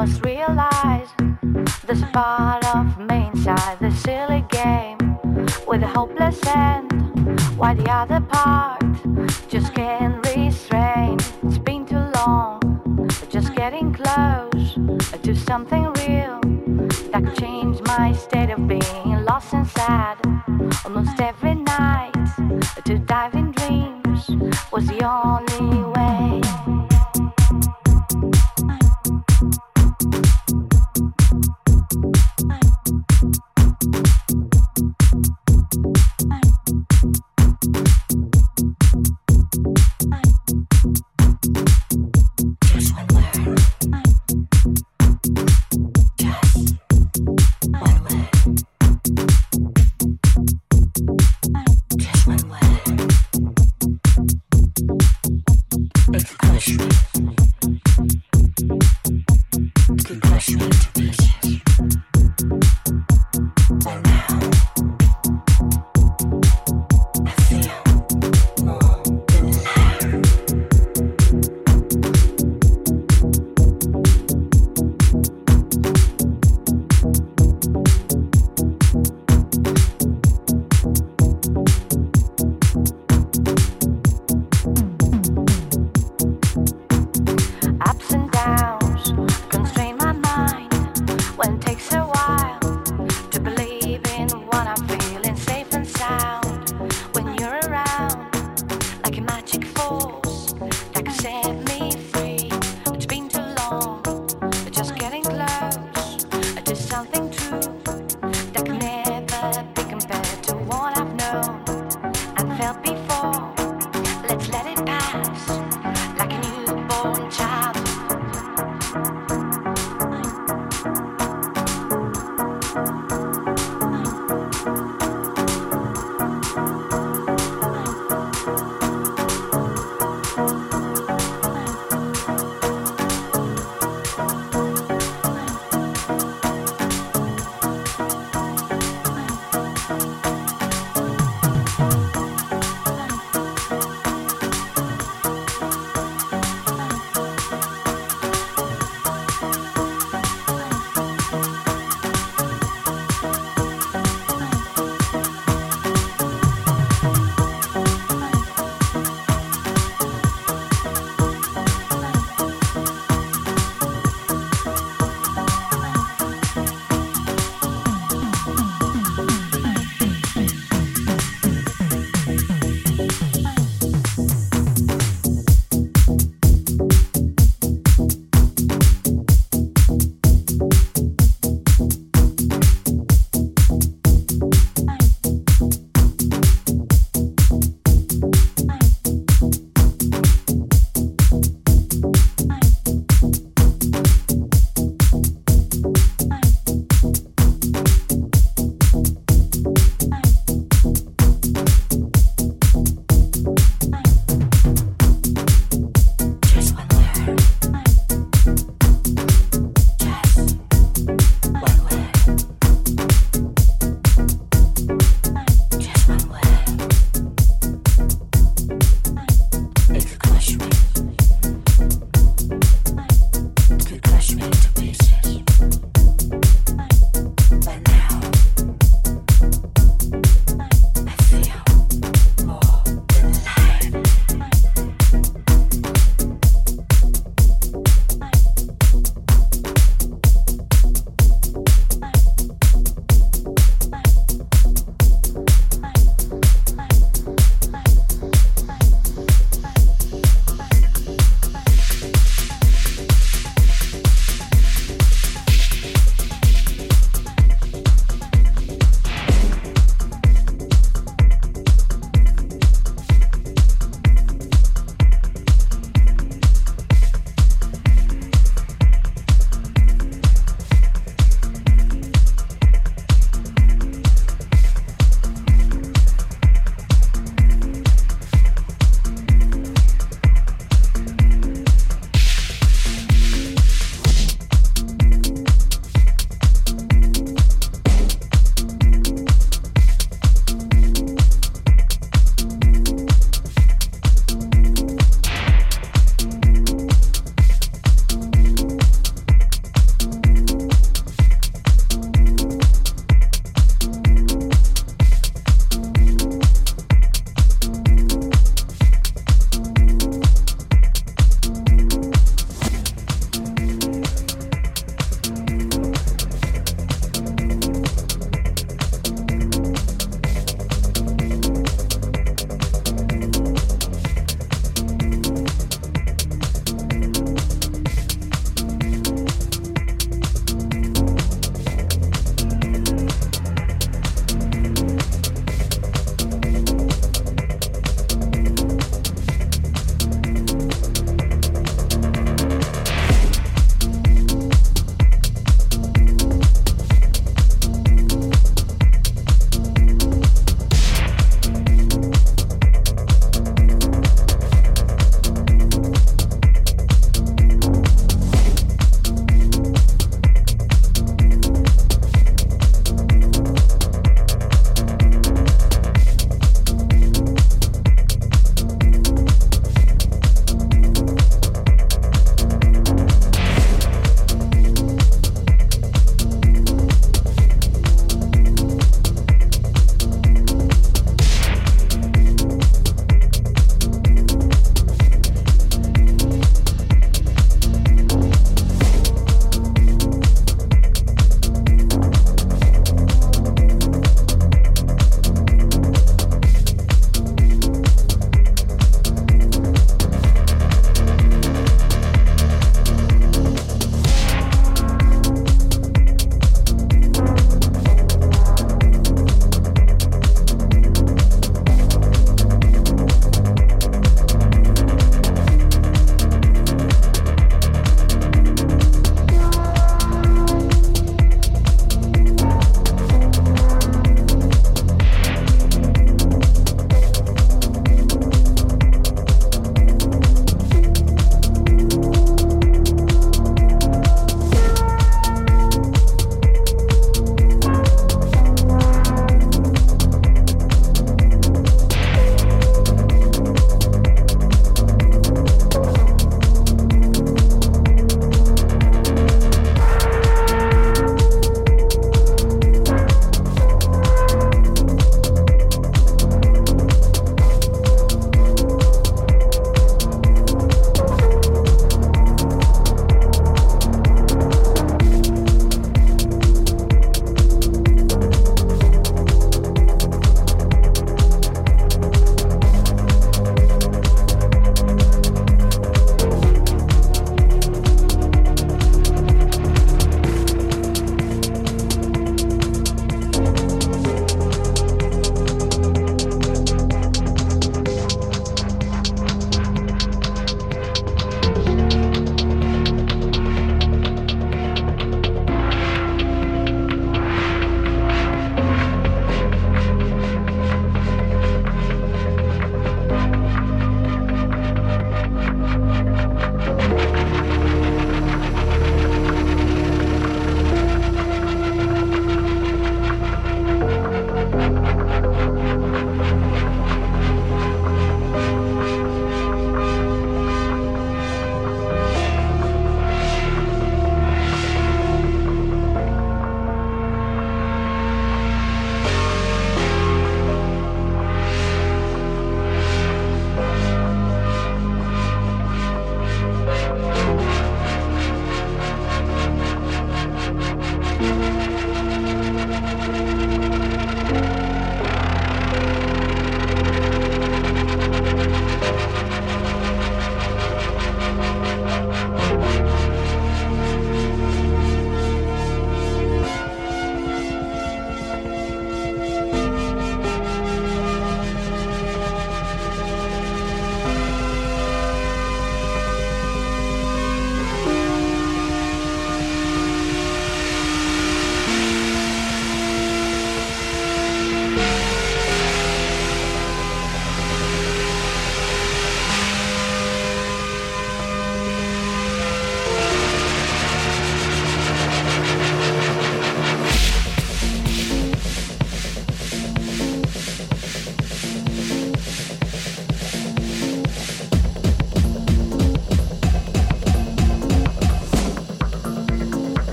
must realize this part of me inside the silly game with a hopeless end. Why the other part just can't restrain? It's been too long, just getting close to something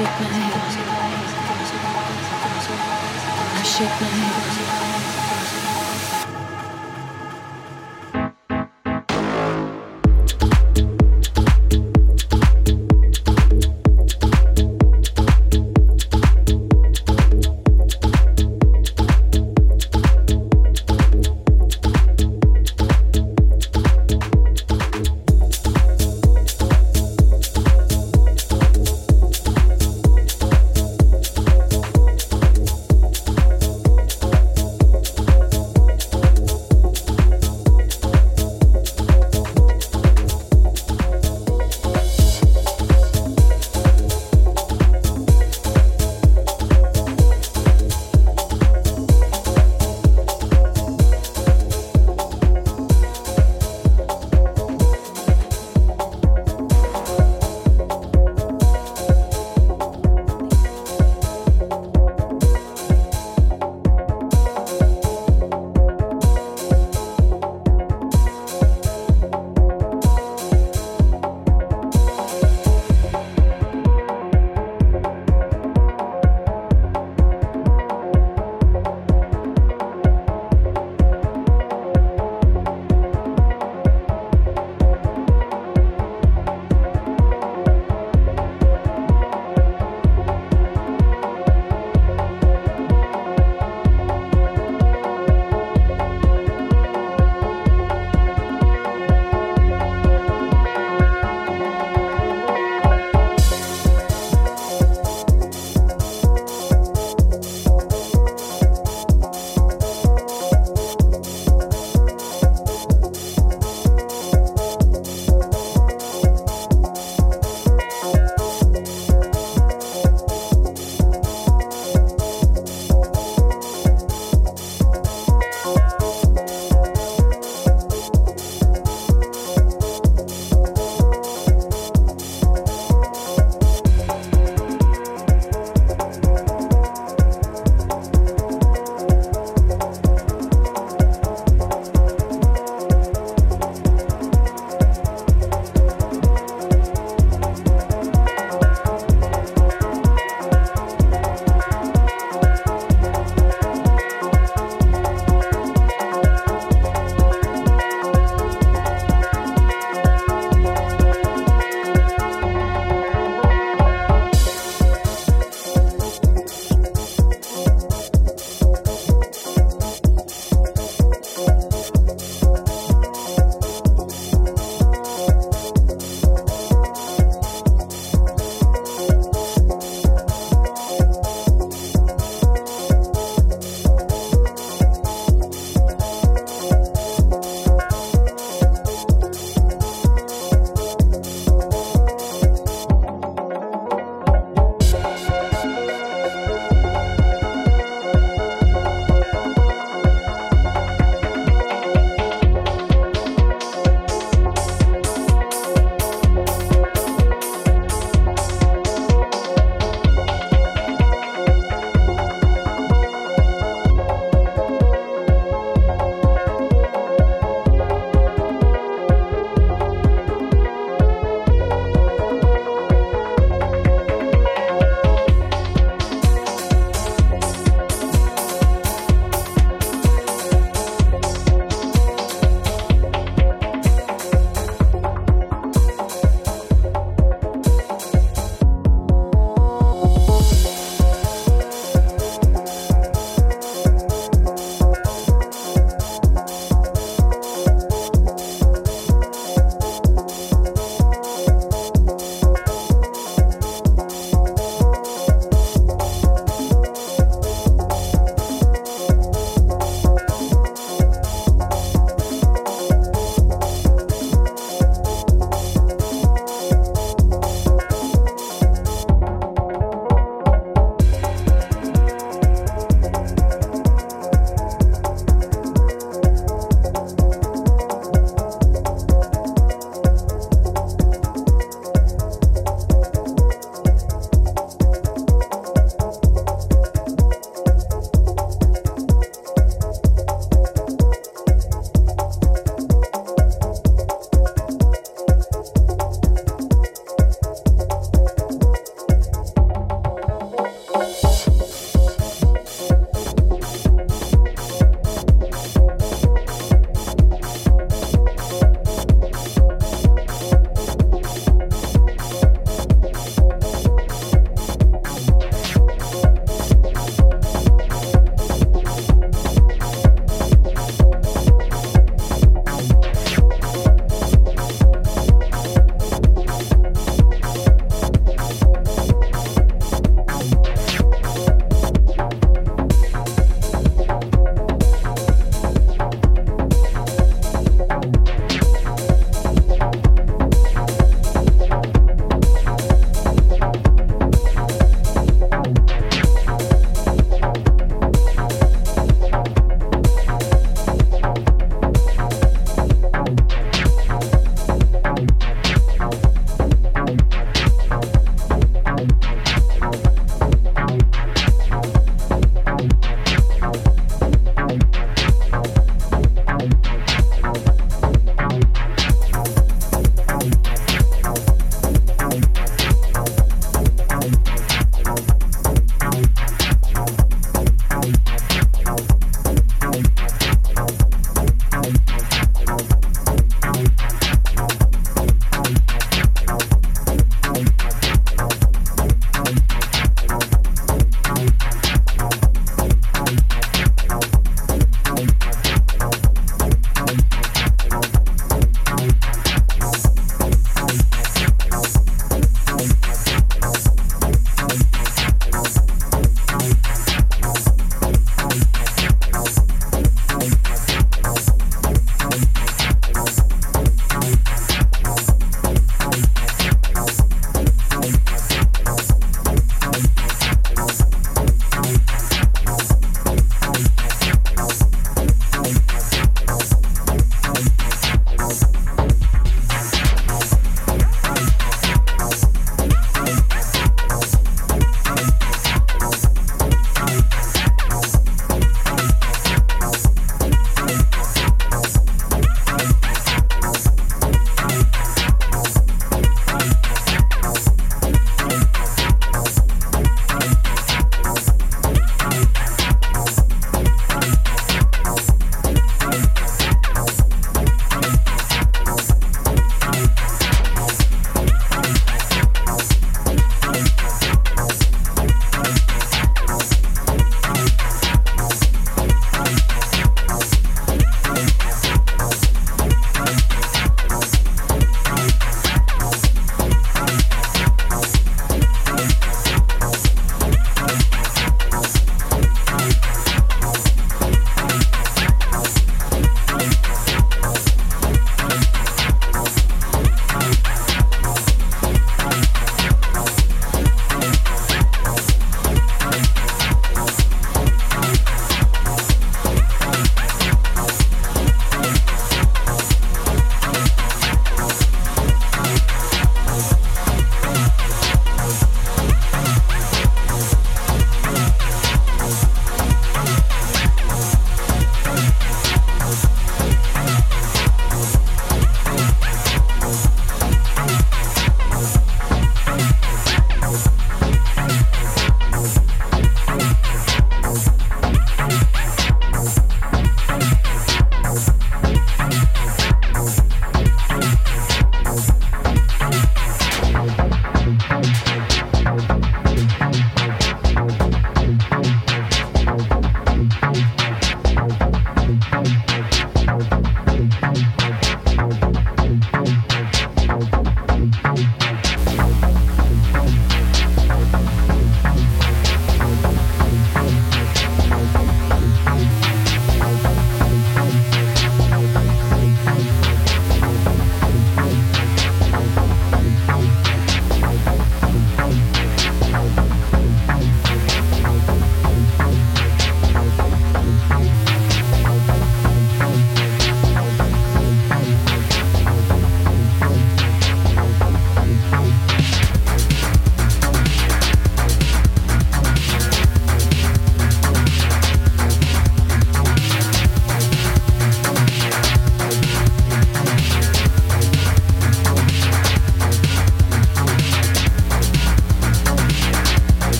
shake my head. I shake my head.